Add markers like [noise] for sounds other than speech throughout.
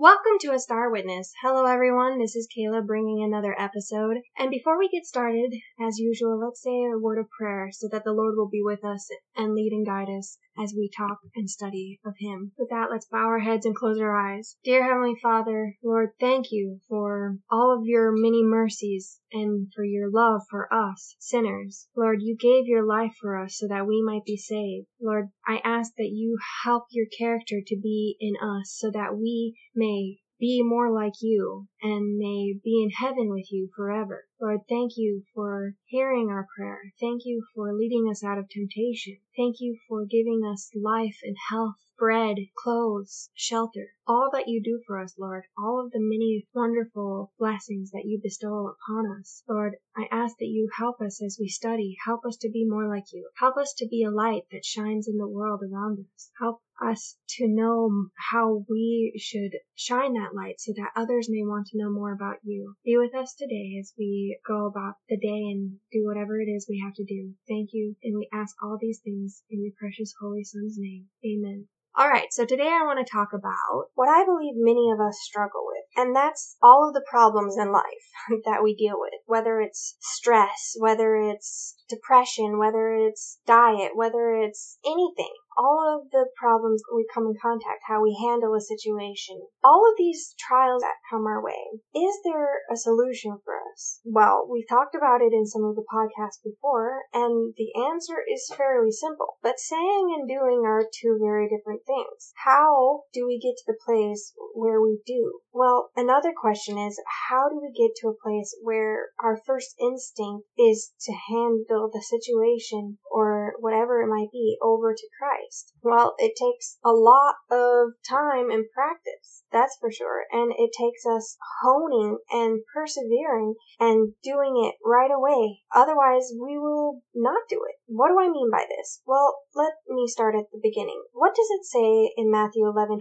Welcome to A Star Witness. Hello, everyone. This is Kayla bringing another episode. And before we get started, as usual, let's say a word of prayer so that the Lord will be with us and lead and guide us as we talk and study of Him. With that, let's bow our heads and close our eyes. Dear Heavenly Father, Lord, thank you for all of your many mercies and for your love for us, sinners. Lord, you gave your life for us so that we might be saved. Lord, I ask that you help your character to be in us so that we may be more like you and may be in heaven with you forever. Lord, thank you for hearing our prayer. Thank you for leading us out of temptation. Thank you for giving us life and health, bread, clothes, shelter, all that you do for us, Lord, all of the many wonderful blessings that you bestow upon us. Lord, I ask that you help us as we study. Help us to be more like you. Help us to be a light that shines in the world around us. Help us to know how we should shine that light so that others may want to know more about you. Be with us today as we go about the day and do whatever it is we have to do. Thank you, and we ask all these things in your precious holy Son's name. Amen. Alright, so today I want to talk about what I believe many of us struggle with, and that's all of the problems in life [laughs] that we deal with, whether it's stress, whether it's depression, whether it's diet, whether it's anything all of the problems we come in contact, how we handle a situation, all of these trials that come our way. Is there a solution for us? Well, we've talked about it in some of the podcasts before, and the answer is fairly simple. But saying and doing are two very different things. How do we get to the place where we do? Well, another question is how do we get to a place where our first instinct is to handle the situation or whatever it might be over to Christ? Well, it takes a lot of time and practice, that's for sure. And it takes us honing and persevering and doing it right away. Otherwise, we will not do it. What do I mean by this? Well, let me start at the beginning. What does it say in Matthew 11:28?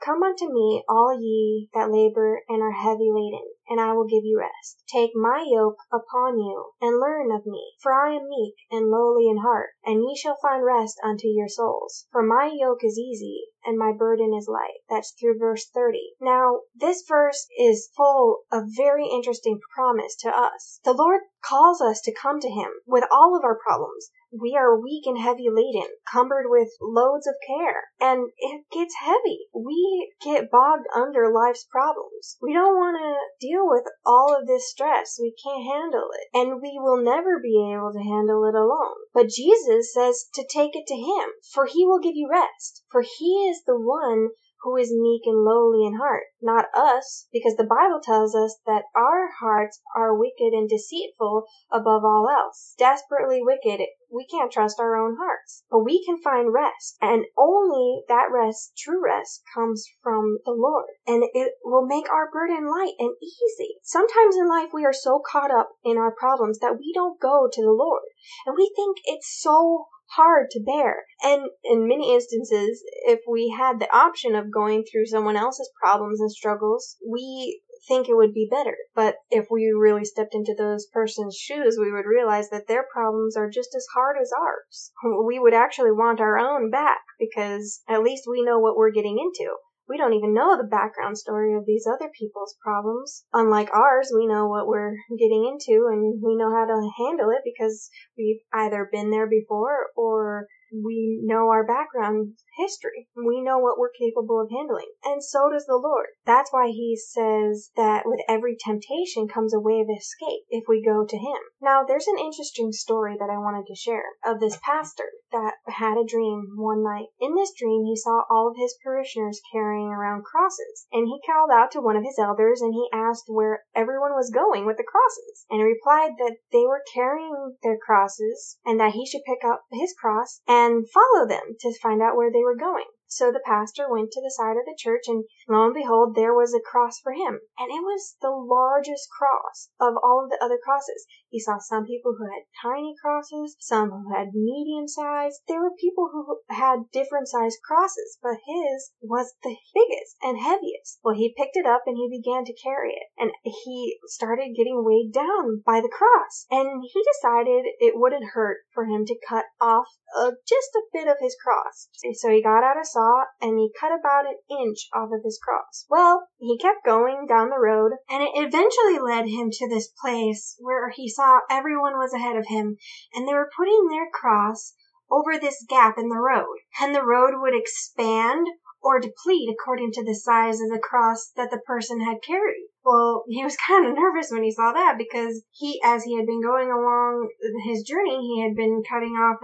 Come unto me, all ye that labor and are heavy laden, and I will give you rest. Take my yoke upon you, and learn of me, for I am meek and lowly in heart, and ye shall find rest unto your souls. For my yoke is easy, and my burden is light. That's through verse 30. Now, this verse is full of very interesting promise to us. The Lord calls us to come to Him with all of our problems, we are weak and heavy laden, cumbered with loads of care, and it gets heavy. We get bogged under life's problems. We don't want to deal with all of this stress. We can't handle it, and we will never be able to handle it alone. But Jesus says to take it to Him, for He will give you rest, for He is the one who is meek and lowly in heart, not us, because the Bible tells us that our hearts are wicked and deceitful above all else. Desperately wicked. We can't trust our own hearts. But we can find rest, and only that rest, true rest, comes from the Lord. And it will make our burden light and easy. Sometimes in life we are so caught up in our problems that we don't go to the Lord. And we think it's so hard to bear. And in many instances, if we had the option of going through someone else's problems and struggles, we think it would be better. But if we really stepped into those person's shoes, we would realize that their problems are just as hard as ours. We would actually want our own back because at least we know what we're getting into. We don't even know the background story of these other people's problems. Unlike ours, we know what we're getting into and we know how to handle it because we've either been there before or we know our background history. We know what we're capable of handling. And so does the Lord. That's why he says that with every temptation comes a way of escape if we go to him. Now, there's an interesting story that I wanted to share of this pastor that had a dream one night. In this dream, he saw all of his parishioners carrying around crosses, and he called out to one of his elders and he asked where everyone was going with the crosses, and he replied that they were carrying their crosses and that he should pick up his cross and follow them to find out where they were going. So the pastor went to the side of the church, and lo and behold, there was a cross for him. And it was the largest cross of all of the other crosses. He saw some people who had tiny crosses, some who had medium size. There were people who had different sized crosses, but his was the biggest and heaviest. Well, he picked it up and he began to carry it. And he started getting weighed down by the cross. And he decided it wouldn't hurt for him to cut off uh, just a bit of his cross. So he got out a saw saw and he cut about an inch off of his cross. Well, he kept going down the road and it eventually led him to this place where he saw everyone was ahead of him and they were putting their cross over this gap in the road and the road would expand or deplete according to the size of the cross that the person had carried. Well, he was [laughs] kind of nervous when he saw that because he, as he had been going along his journey, he had been cutting off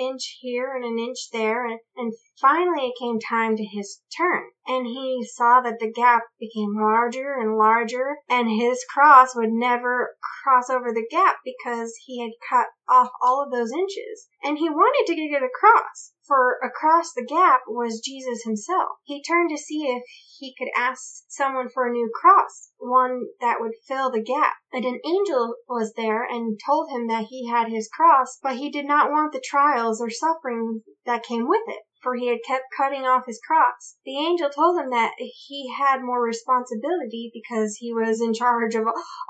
inch here and an inch there, and, and finally it came time to his turn. And he saw that the gap became larger and larger, and his cross would never cross over the gap because he had cut off all of those inches. And he wanted to get it across, for across the gap was Jesus himself. He turned to see if he could ask someone for a new cross, one that would fill the gap. And an angel was there and told him that he had his cross, but he did not want the trials or suffering that came with it for he had kept cutting off his cross. The angel told him that he had more responsibility because he was in charge of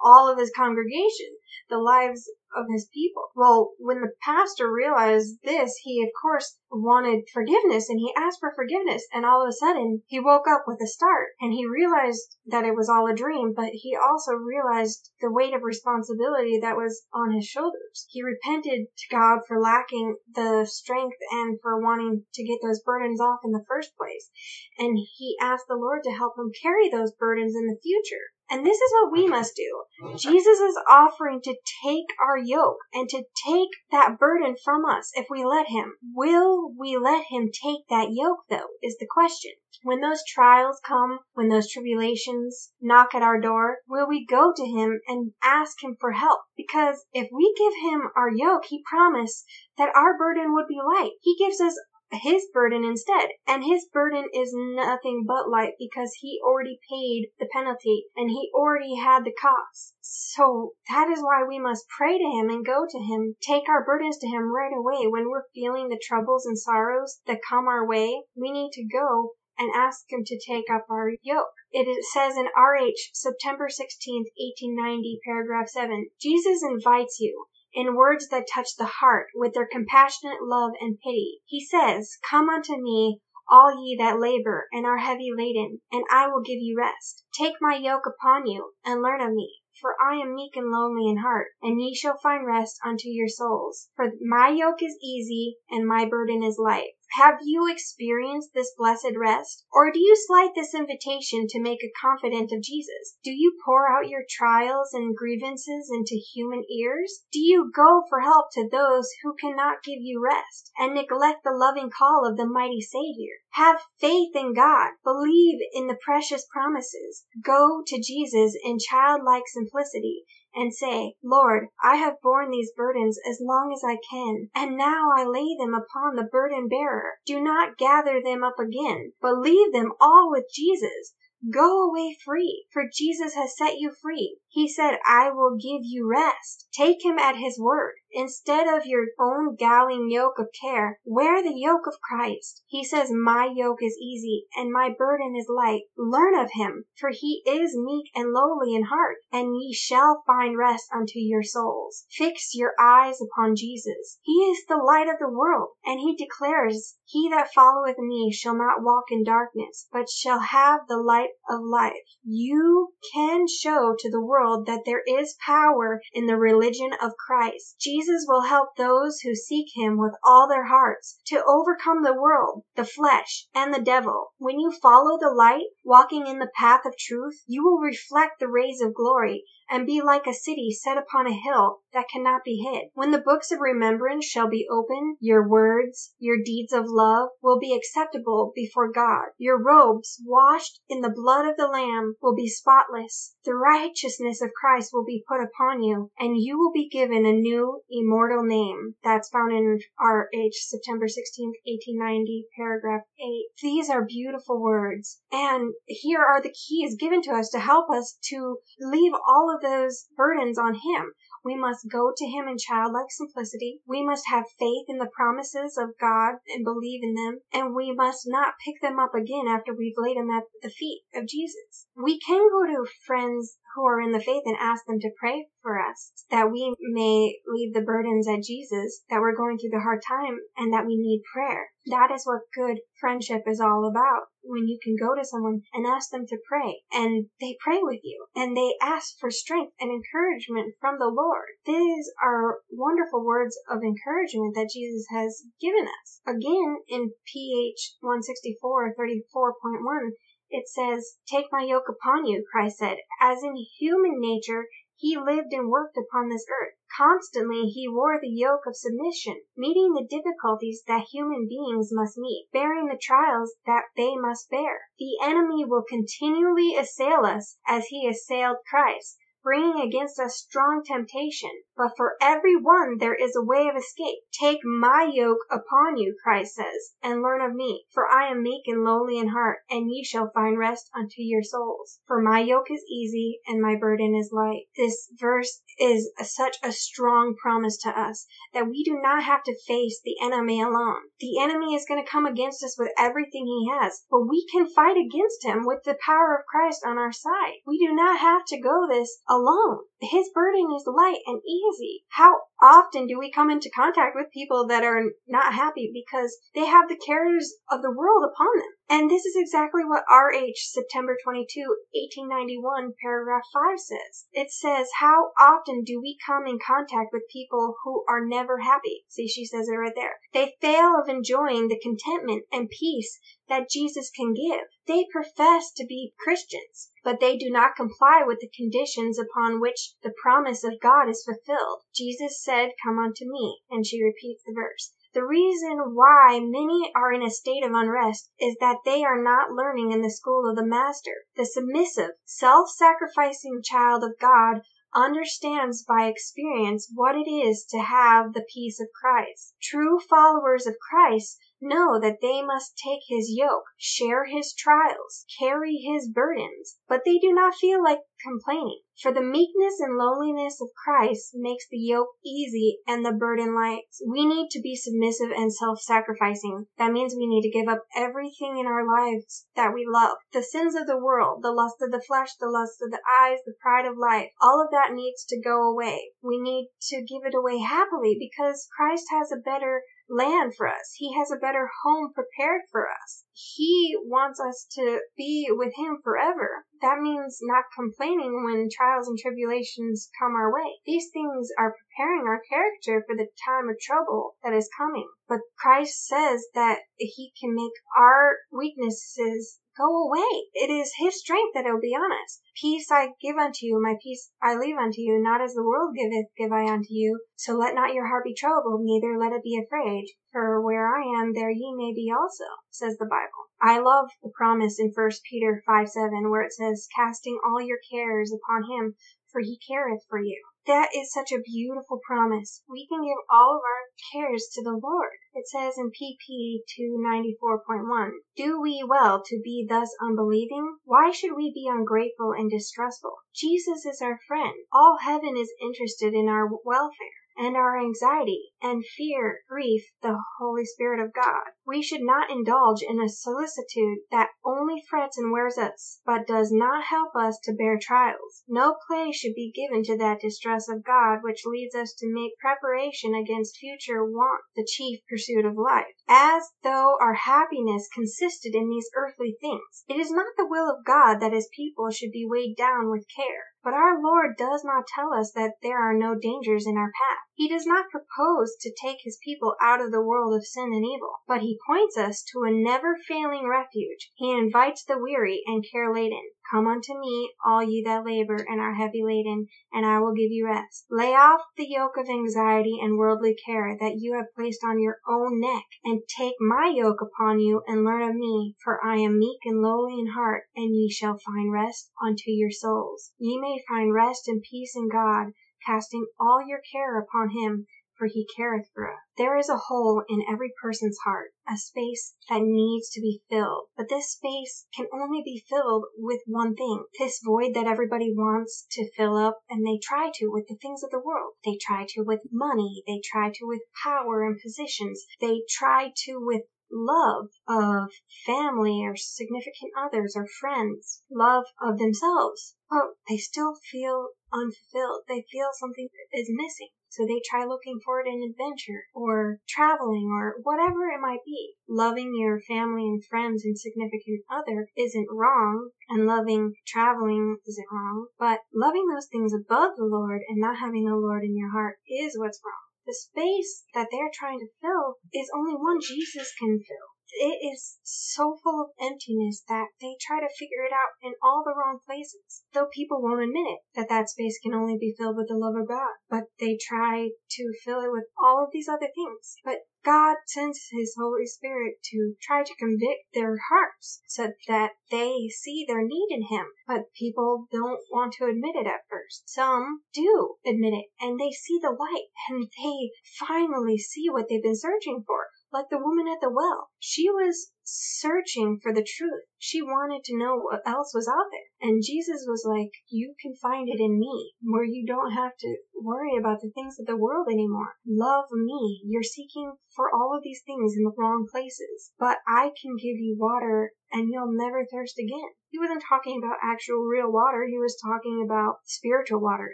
all of his congregation, the lives of his people. Well, when the pastor realized this, he of course wanted forgiveness and he asked for forgiveness and all of a sudden he woke up with a start and he realized that it was all a dream, but he also realized the weight of responsibility that was on his shoulders. He repented to God for lacking the strength and for wanting to get those burdens off in the first place. And he asked the Lord to help him carry those burdens in the future. And this is what we must do. Jesus is offering to take our yoke and to take that burden from us if we let him. Will we let him take that yoke though is the question. When those trials come, when those tribulations knock at our door, will we go to him and ask him for help? Because if we give him our yoke, he promised that our burden would be light. He gives us his burden instead. And his burden is nothing but light because he already paid the penalty and he already had the cost. So that is why we must pray to him and go to him, take our burdens to him right away when we're feeling the troubles and sorrows that come our way. We need to go and ask him to take up our yoke. It says in RH, September 16th, 1890, paragraph 7, Jesus invites you in words that touch the heart with their compassionate love and pity. He says, Come unto me, all ye that labor and are heavy laden, and I will give you rest. Take my yoke upon you, and learn of me. For I am meek and lowly in heart, and ye shall find rest unto your souls. For my yoke is easy, and my burden is light. Have you experienced this blessed rest? Or do you slight this invitation to make a confidant of Jesus? Do you pour out your trials and grievances into human ears? Do you go for help to those who cannot give you rest, and neglect the loving call of the mighty Savior? Have faith in God. Believe in the precious promises. Go to Jesus in childlike simplicity and say, Lord, I have borne these burdens as long as I can, and now I lay them upon the burden bearer. Do not gather them up again, but leave them all with Jesus. Go away free, for Jesus has set you free. He said, I will give you rest. Take him at his word. Instead of your own galling yoke of care, wear the yoke of Christ. He says, My yoke is easy and my burden is light. Learn of him, for he is meek and lowly in heart, and ye shall find rest unto your souls. Fix your eyes upon Jesus. He is the light of the world, and he declares, He that followeth me shall not walk in darkness, but shall have the light of life. You can show to the world that there is power in the religion of Christ. Jesus will help those who seek him with all their hearts to overcome the world, the flesh, and the devil. When you follow the light, walking in the path of truth, you will reflect the rays of glory and be like a city set upon a hill that cannot be hid. When the books of remembrance shall be opened, your words, your deeds of love will be acceptable before God. Your robes, washed in the blood of the Lamb, will be spotless. The righteousness of Christ will be put upon you, and you will be given a new immortal name. That's found in R.H. September 16th, 1890, paragraph 8. These are beautiful words, and here are the keys given to us to help us to leave all of those burdens on Him. We must go to Him in childlike simplicity. We must have faith in the promises of God and believe in them. And we must not pick them up again after we've laid them at the feet of Jesus. We can go to friends who are in the faith and ask them to pray for us that we may leave the burdens at Jesus, that we're going through the hard time and that we need prayer. That is what good friendship is all about. When you can go to someone and ask them to pray and they pray with you and they ask for strength and encouragement from the Lord. These are wonderful words of encouragement that Jesus has given us. Again, in PH 164 34.1, it says, Take my yoke upon you, Christ said. As in human nature, he lived and worked upon this earth. Constantly he wore the yoke of submission, meeting the difficulties that human beings must meet, bearing the trials that they must bear. The enemy will continually assail us as he assailed Christ bringing against us strong temptation. But for every one there is a way of escape. Take my yoke upon you, Christ says, and learn of me. For I am meek and lowly in heart, and ye shall find rest unto your souls. For my yoke is easy and my burden is light. This verse is such a strong promise to us that we do not have to face the enemy alone. The enemy is going to come against us with everything he has, but we can fight against him with the power of Christ on our side. We do not have to go this alone. His burden is light and easy. How often do we come into contact with people that are not happy because they have the cares of the world upon them? And this is exactly what RH September 22, 1891, paragraph 5 says. It says, How often do we come in contact with people who are never happy? See, she says it right there. They fail of enjoying the contentment and peace that Jesus can give. They profess to be Christians, but they do not comply with the conditions upon which the promise of God is fulfilled. Jesus said, Come unto me. And she repeats the verse. The reason why many are in a state of unrest is that they are not learning in the school of the Master. The submissive, self sacrificing child of God understands by experience what it is to have the peace of Christ. True followers of Christ know that they must take his yoke, share his trials, carry his burdens, but they do not feel like complaining. For the meekness and lowliness of Christ makes the yoke easy and the burden light. We need to be submissive and self-sacrificing. That means we need to give up everything in our lives that we love. The sins of the world, the lust of the flesh, the lust of the eyes, the pride of life, all of that needs to go away. We need to give it away happily because Christ has a better land for us. He has a better home prepared for us. He wants us to be with Him forever. That means not complaining when trials and tribulations come our way. These things are preparing our character for the time of trouble that is coming. But Christ says that He can make our weaknesses go away. It is his strength that will be on us. Peace I give unto you, my peace I leave unto you, not as the world giveth, give I unto you. So let not your heart be troubled, neither let it be afraid. For where I am, there ye may be also, says the Bible. I love the promise in 1 Peter 5 7, where it says, Casting all your cares upon him, for he careth for you. That is such a beautiful promise. We can give all of our cares to the Lord. It says in PP 294.1, Do we well to be thus unbelieving? Why should we be ungrateful and distrustful? Jesus is our friend. All heaven is interested in our welfare and our anxiety and fear, grief, the Holy Spirit of God. We should not indulge in a solicitude that only frets and wears us, but does not help us to bear trials. No place should be given to that distress of God which leads us to make preparation against future want the chief pursuit of life, as though our happiness consisted in these earthly things. It is not the will of God that his people should be weighed down with care. But our Lord does not tell us that there are no dangers in our path. He does not propose to take his people out of the world of sin and evil, but he points us to a never failing refuge. He invites the weary and care laden. Come unto me, all ye that labor and are heavy laden, and I will give you rest. Lay off the yoke of anxiety and worldly care that you have placed on your own neck, and take my yoke upon you and learn of me, for I am meek and lowly in heart, and ye shall find rest unto your souls. Ye may find rest and peace in God, casting all your care upon him for he careth for us. There is a hole in every person's heart, a space that needs to be filled. But this space can only be filled with one thing. This void that everybody wants to fill up, and they try to with the things of the world. They try to with money. They try to with power and positions. They try to with love of family or significant others or friends, love of themselves, but they still feel unfulfilled. They feel something is missing. So they try looking for it in adventure or traveling or whatever it might be. Loving your family and friends and significant other isn't wrong and loving traveling isn't wrong, but loving those things above the Lord and not having the Lord in your heart is what's wrong. The space that they're trying to fill is only one Jesus can fill it is so full of emptiness that they try to figure it out in all the wrong places. Though people won't admit it, that that space can only be filled with the love of God. But they try to fill it with all of these other things. But God sends His Holy Spirit to try to convict their hearts so that they see their need in Him. But people don't want to admit it at first. Some do admit it and they see the light and they finally see what they've been searching for like the woman at the well. She was searching for the truth. She wanted to know what else was out there. And Jesus was like, You can find it in me, where you don't have to worry about the things of the world anymore. Love me. You're seeking for all of these things in the wrong places, but I can give you water and you'll never thirst again. He wasn't talking about actual real water. He was talking about spiritual water,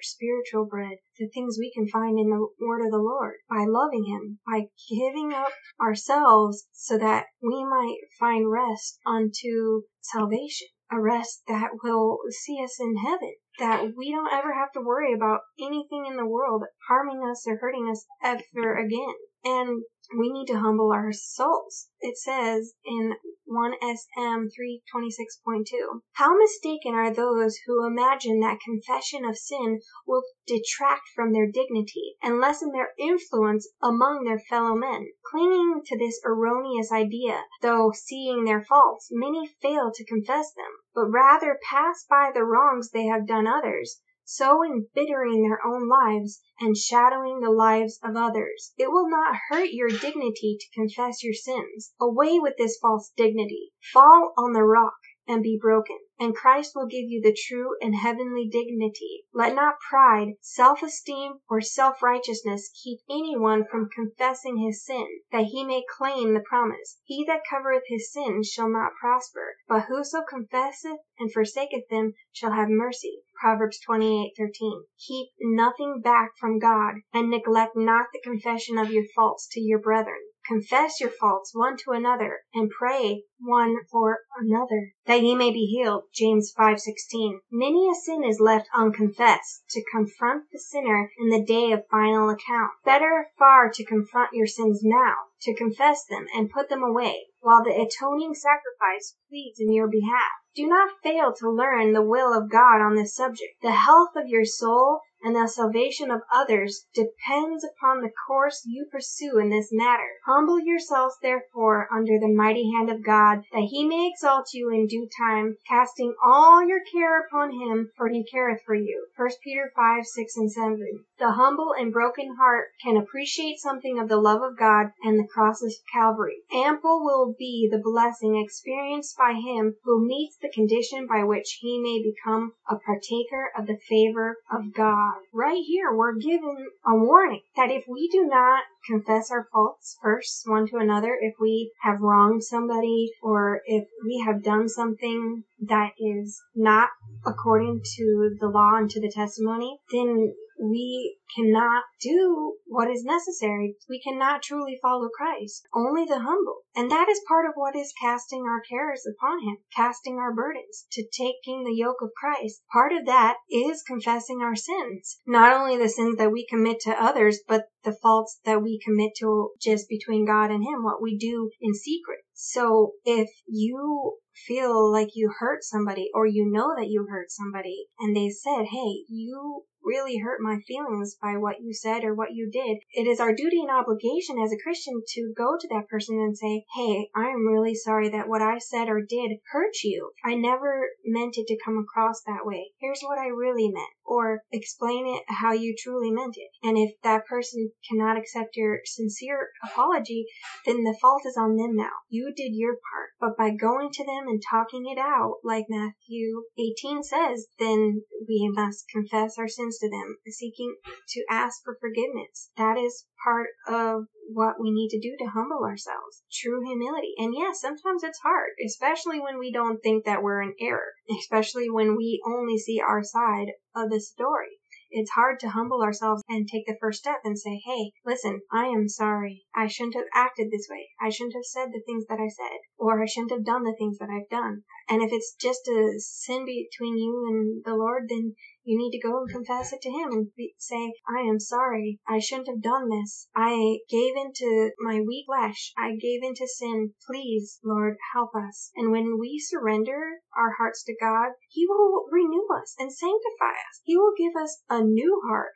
spiritual bread, the things we can find in the word of the Lord by loving him, by giving up ourselves so that we might find rest unto salvation, a rest that will see us in heaven, that we don't ever have to worry about anything in the world harming us or hurting us ever again. And we need to humble our souls. It says in 1 SM 326.2, How mistaken are those who imagine that confession of sin will detract from their dignity and lessen their influence among their fellow men. Clinging to this erroneous idea, though seeing their faults, many fail to confess them, but rather pass by the wrongs they have done others so embittering their own lives and shadowing the lives of others. It will not hurt your dignity to confess your sins. Away with this false dignity. Fall on the rock and be broken, and Christ will give you the true and heavenly dignity. Let not pride, self-esteem, or self-righteousness keep anyone from confessing his sin, that he may claim the promise. He that covereth his sins shall not prosper, but whoso confesseth and forsaketh them shall have mercy. Proverbs 28:13. Keep nothing back from God, and neglect not the confession of your faults to your brethren. Confess your faults one to another, and pray one for another, that ye may be healed. James 5:16. Many a sin is left unconfessed to confront the sinner in the day of final account. Better far to confront your sins now, to confess them and put them away, while the atoning sacrifice pleads in your behalf. Do not fail to learn the will of God on this subject. The health of your soul and the salvation of others depends upon the course you pursue in this matter. Humble yourselves therefore under the mighty hand of God, that he may exalt you in due time, casting all your care upon him, for he careth for you. 1 Peter 5, 6 and 7. The humble and broken heart can appreciate something of the love of God and the cross of Calvary. Ample will be the blessing experienced by him who meets the condition by which he may become a partaker of the favor of God. Right here, we're given a warning that if we do not confess our faults first one to another, if we have wronged somebody or if we have done something that is not according to the law and to the testimony, then we cannot do what is necessary. We cannot truly follow Christ. Only the humble. And that is part of what is casting our cares upon Him, casting our burdens, to taking the yoke of Christ. Part of that is confessing our sins. Not only the sins that we commit to others, but the faults that we commit to just between God and Him, what we do in secret. So if you feel like you hurt somebody or you know that you hurt somebody and they said, Hey, you really hurt my feelings by what you said or what you did, it is our duty and obligation as a Christian to go to that person and say, Hey, I am really sorry that what I said or did hurt you. I never meant it to come across that way. Here's what I really meant. Or explain it how you truly meant it. And if that person cannot accept your sincere apology, then the fault is on them now. You did your part. But by going to them and talking it out, like Matthew 18 says, then we must confess our sins to them, seeking to ask for forgiveness. That is part of what we need to do to humble ourselves. True humility. And yes, sometimes it's hard, especially when we don't think that we're in error, especially when we only see our side of the story. It's hard to humble ourselves and take the first step and say, hey, listen, I am sorry. I shouldn't have acted this way. I shouldn't have said the things that I said, or I shouldn't have done the things that I've done. And if it's just a sin between you and the Lord, then you need to go and confess it to Him and be, say, I am sorry. I shouldn't have done this. I gave into my weak flesh. I gave into sin. Please, Lord, help us. And when we surrender our hearts to God, He will renew us and sanctify us. He will give us a new heart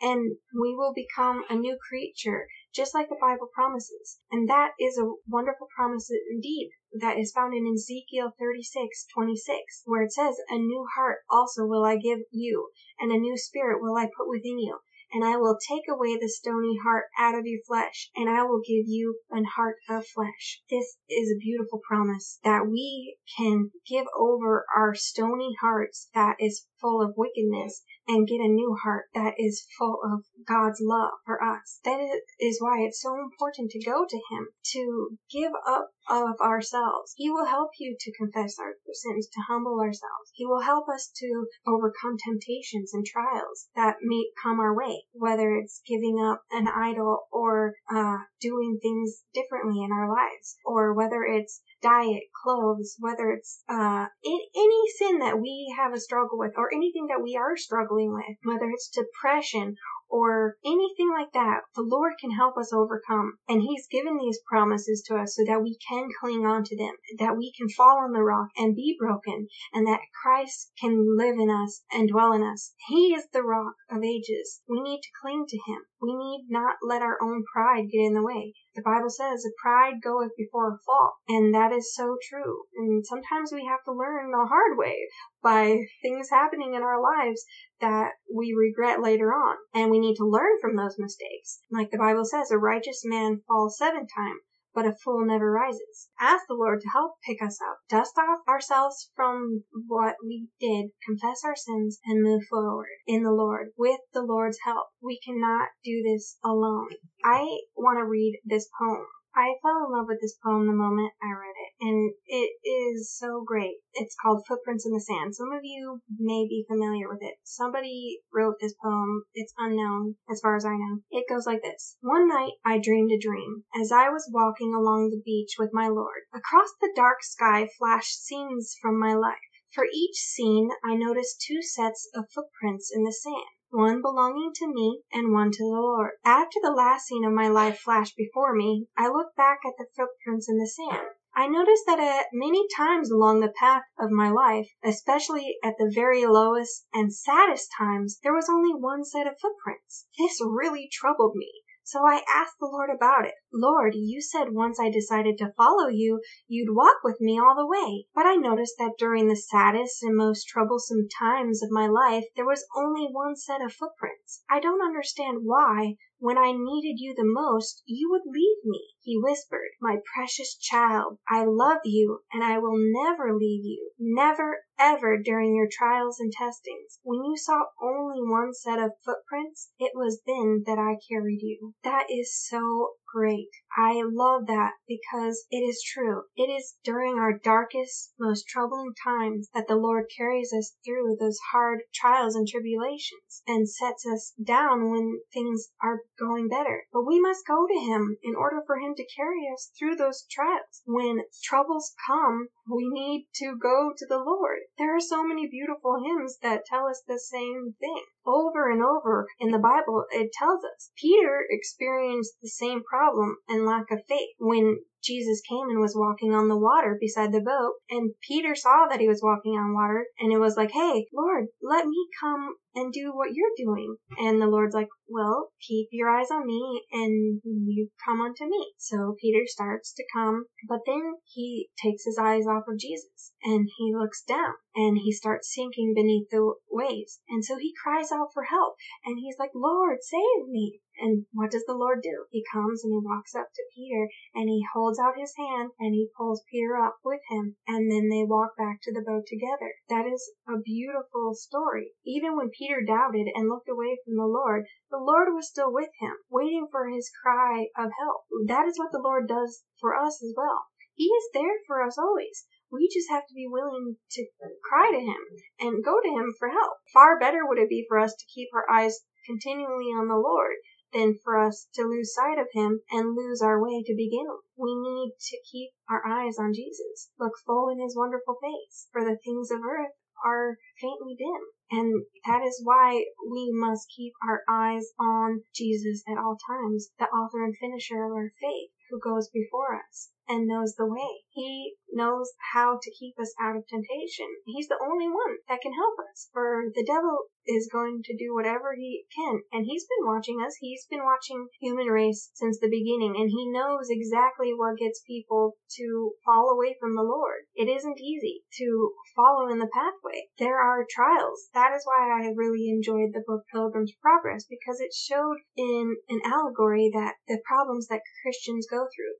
and we will become a new creature, just like the Bible promises. And that is a wonderful promise indeed that is found in Ezekiel 36, 26, where it says, A new heart also will I give you, and a new spirit will I put within you and I will take away the stony heart out of your flesh, and I will give you an heart of flesh. This is a beautiful promise that we can give over our stony hearts that is full of wickedness and get a new heart that is full of God's love for us. That is why it's so important to go to Him, to give up of ourselves. He will help you to confess our sins, to humble ourselves. He will help us to overcome temptations and trials that may come our way, whether it's giving up an idol or uh, doing things differently in our lives, or whether it's diet, clothes, whether it's uh, in, any sin that we have a struggle with, or anything that we are struggling with, whether it's depression or anything like that, the Lord can help us overcome. And He's given these promises to us so that we can cling on to them, that we can fall on the rock and be broken, and that Christ can live in us and dwell in us. He is the rock of ages. We need to cling to Him. We need not let our own pride get in the way. The Bible says that pride goeth before a fall, and that is so true. And sometimes we have to learn the hard way by things happening in our lives that we regret later on. And we need to learn from those mistakes. Like the Bible says, a righteous man falls seven times, but a fool never rises. Ask the Lord to help pick us up, dust off ourselves from what we did, confess our sins, and move forward in the Lord with the Lord's help. We cannot do this alone. I want to read this poem I fell in love with this poem the moment I read it, and it is so great. It's called Footprints in the Sand. Some of you may be familiar with it. Somebody wrote this poem. It's unknown as far as I know. It goes like this. One night I dreamed a dream as I was walking along the beach with my Lord. Across the dark sky flashed scenes from my life. For each scene I noticed two sets of footprints in the sand one belonging to me and one to the Lord. After the last scene of my life flashed before me, I looked back at the footprints in the sand. I noticed that at many times along the path of my life, especially at the very lowest and saddest times, there was only one set of footprints. This really troubled me. So I asked the Lord about it. Lord, you said once I decided to follow you, you'd walk with me all the way. But I noticed that during the saddest and most troublesome times of my life, there was only one set of footprints. I don't understand why, when I needed you the most, you would leave me. He whispered, My precious child, I love you and I will never leave you. Never, ever during your trials and testings. When you saw only one set of footprints, it was then that I carried you. That is so great. I love that because it is true. It is during our darkest, most troubling times that the Lord carries us through those hard trials and tribulations and sets us down when things are going better. But we must go to Him in order for Him to carry us through those trials. When troubles come, we need to go to the Lord. There are so many beautiful hymns that tell us the same thing. Over and over in the Bible, it tells us. Peter experienced the same problem and lack of faith when Jesus came and was walking on the water beside the boat, and Peter saw that he was walking on water, and it was like, hey, Lord, let me come and do what you're doing. And the Lord's like, well, keep your eyes on me and you come unto me. So Peter starts to come, but then he takes his eyes off of Jesus and he looks down and he starts sinking beneath the waves. And so he cries out for help and he's like, Lord, save me. And what does the Lord do? He comes and he walks up to Peter and he holds out his hand and he pulls Peter up with him and then they walk back to the boat together. That is a beautiful story. Even when Peter doubted and looked away from the Lord, the Lord was still with him, waiting for his cry of help. That is what the Lord does for us as well. He is there for us always. We just have to be willing to cry to him and go to him for help. Far better would it be for us to keep our eyes continually on the Lord than for us to lose sight of him and lose our way to begin with. We need to keep our eyes on Jesus, look full in his wonderful face, for the things of earth are faintly dim. And that is why we must keep our eyes on Jesus at all times, the author and finisher of our faith, who goes before us and knows the way. He knows how to keep us out of temptation. He's the only one that can help us. For the devil is going to do whatever he can. And he's been watching us. He's been watching human race since the beginning. And he knows exactly what gets people to fall away from the Lord. It isn't easy to follow in the pathway. There are trials. That is why I really enjoyed the book Pilgrim's Progress because it showed in an allegory that the problems that Christians go through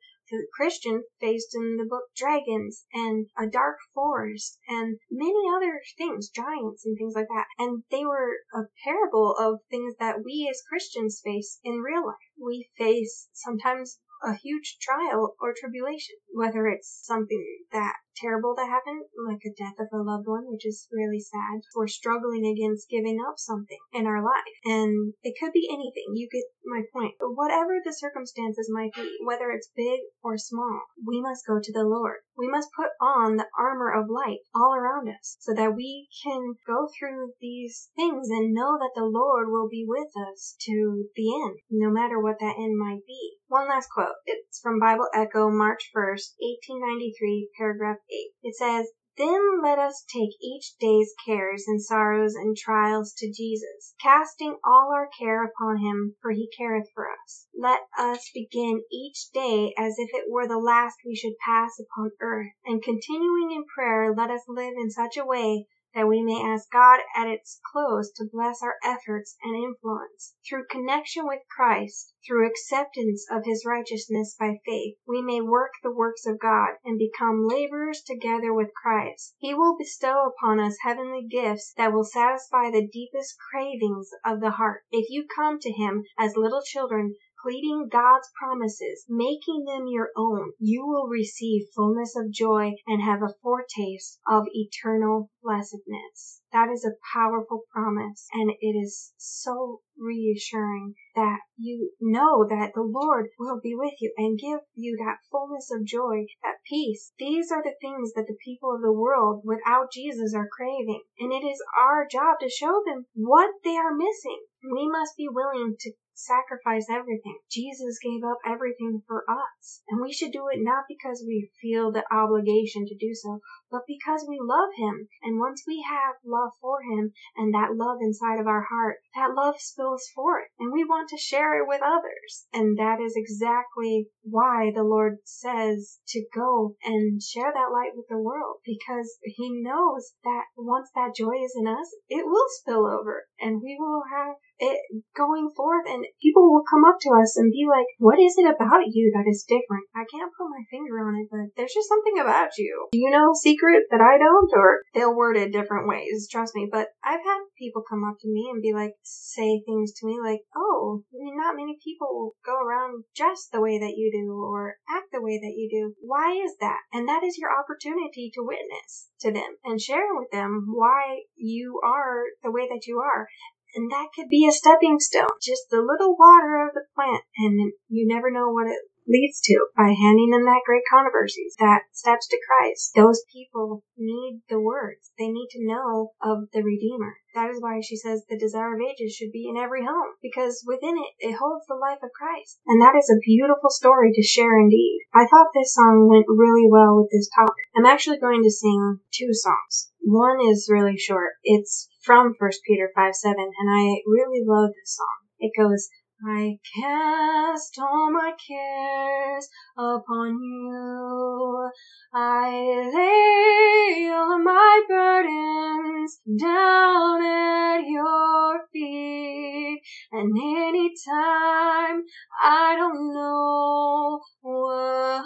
Christian faced in the book dragons and a dark forest and many other things, giants and things like that. And they were a parable of things that we as Christians face in real life. We face sometimes a huge trial or tribulation, whether it's something that terrible to happen, like a death of a loved one, which is really sad. We're struggling against giving up something in our life. And it could be anything. You get my point. Whatever the circumstances might be, whether it's big or small, we must go to the Lord. We must put on the armor of light all around us so that we can go through these things and know that the Lord will be with us to the end, no matter what that end might be. One last quote. It's from Bible Echo, March 1st, 1893, paragraph 8. It says, then let us take each day's cares and sorrows and trials to Jesus, casting all our care upon him, for he careth for us. Let us begin each day as if it were the last we should pass upon earth, and continuing in prayer let us live in such a way that we may ask God at its close to bless our efforts and influence. Through connection with Christ, through acceptance of his righteousness by faith, we may work the works of God and become laborers together with Christ. He will bestow upon us heavenly gifts that will satisfy the deepest cravings of the heart. If you come to him as little children, pleading God's promises, making them your own, you will receive fullness of joy and have a foretaste of eternal blessedness. That is a powerful promise and it is so reassuring that you know that the Lord will be with you and give you that fullness of joy, that peace. These are the things that the people of the world without Jesus are craving. And it is our job to show them what they are missing. We must be willing to sacrifice everything. Jesus gave up everything for us. And we should do it not because we feel the obligation to do so, but because we love him. And once we have love for him and that love inside of our heart, that love spills forth and we want to share it with others. And that is exactly why the Lord says to go and share that light with the world because he knows that once that joy is in us, it will spill over and we will have it going forth and people will come up to us and be like, what is it about you that is different? I can't put my finger on it, but there's just something about you. Do you know secret that I don't? Or they'll word it different ways, trust me. But I've had people come up to me and be like, say things to me like, oh, not many people go around dressed the way that you do or act the way that you do. Why is that? And that is your opportunity to witness to them and share with them why you are the way that you are and that could be a stepping stone, just a little water of the plant, and you never know what it leads to by handing them that great controversies, that steps to Christ. Those people need the words. They need to know of the Redeemer. That is why she says the desire of ages should be in every home, because within it, it holds the life of Christ. And that is a beautiful story to share indeed. I thought this song went really well with this topic. I'm actually going to sing two songs. One is really short. It's from 1 Peter 5 7, and I really love this song. It goes, I cast all my cares upon you. I lay all my burdens down at your feet. And any time I don't know what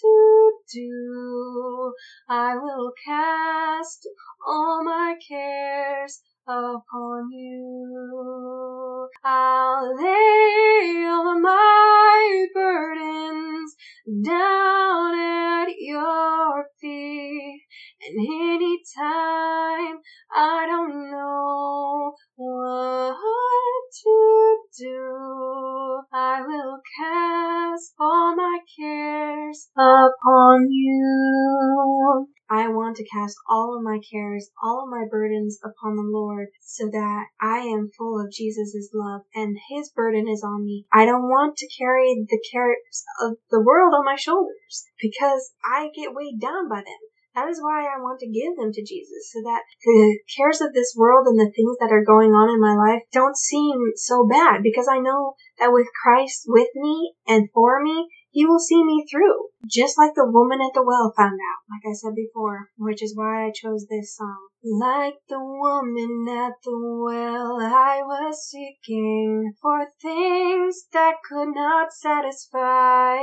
to do. I will cast all my cares upon you. I'll lay all my burdens down at your feet. And any time I don't know what to do, I will cast all my cares upon you. I want to cast all of my cares, all of my burdens upon the Lord so that I am full of Jesus' love and his burden is on me. I don't want to carry the cares of the world on my shoulders because I get weighed down by them. That is why I want to give them to Jesus, so that the cares of this world and the things that are going on in my life don't seem so bad, because I know that with Christ with me and for me, he will see me through, just like the woman at the well found out, like I said before, which is why I chose this song. Like the woman at the well, I was seeking for things that could not satisfy.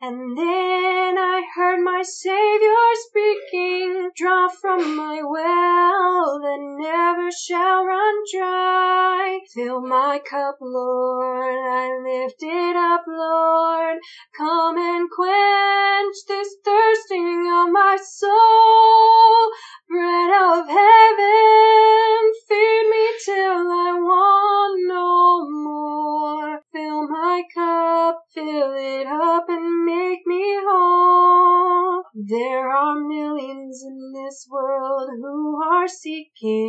And then I heard my Savior speaking, Draw from my well that never shall run dry. Fill my cup, Lord, I lift it up, Lord. Come and quench this thirsting of my soul. Bread of heaven, feed me till I want no more. Fill my cup, fill it up and make me whole. There are millions in this world who are seeking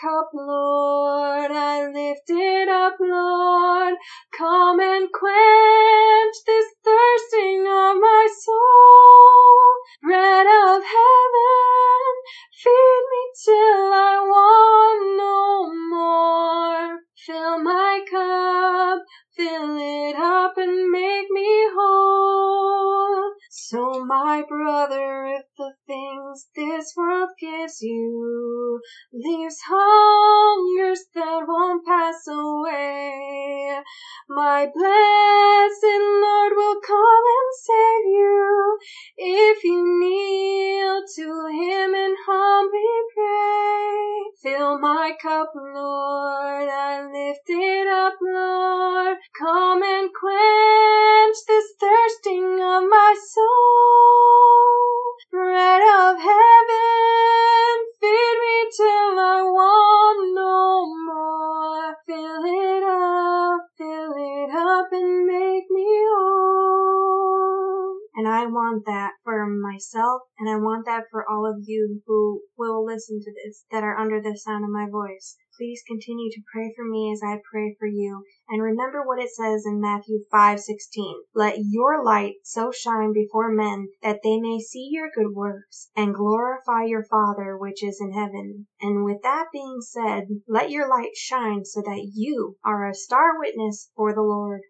Fill my blessed Lord will come and save you if you kneel to him and humbly pray. Fill my cup, Lord, I lift it up, Lord. Come and quench this thirsting of my soul. Bread of heaven, feed me till I want want that for myself and I want that for all of you who will listen to this that are under the sound of my voice. Please continue to pray for me as I pray for you. And remember what it says in Matthew 5:16. Let your light so shine before men that they may see your good works and glorify your Father which is in heaven. And with that being said, let your light shine so that you are a star witness for the Lord.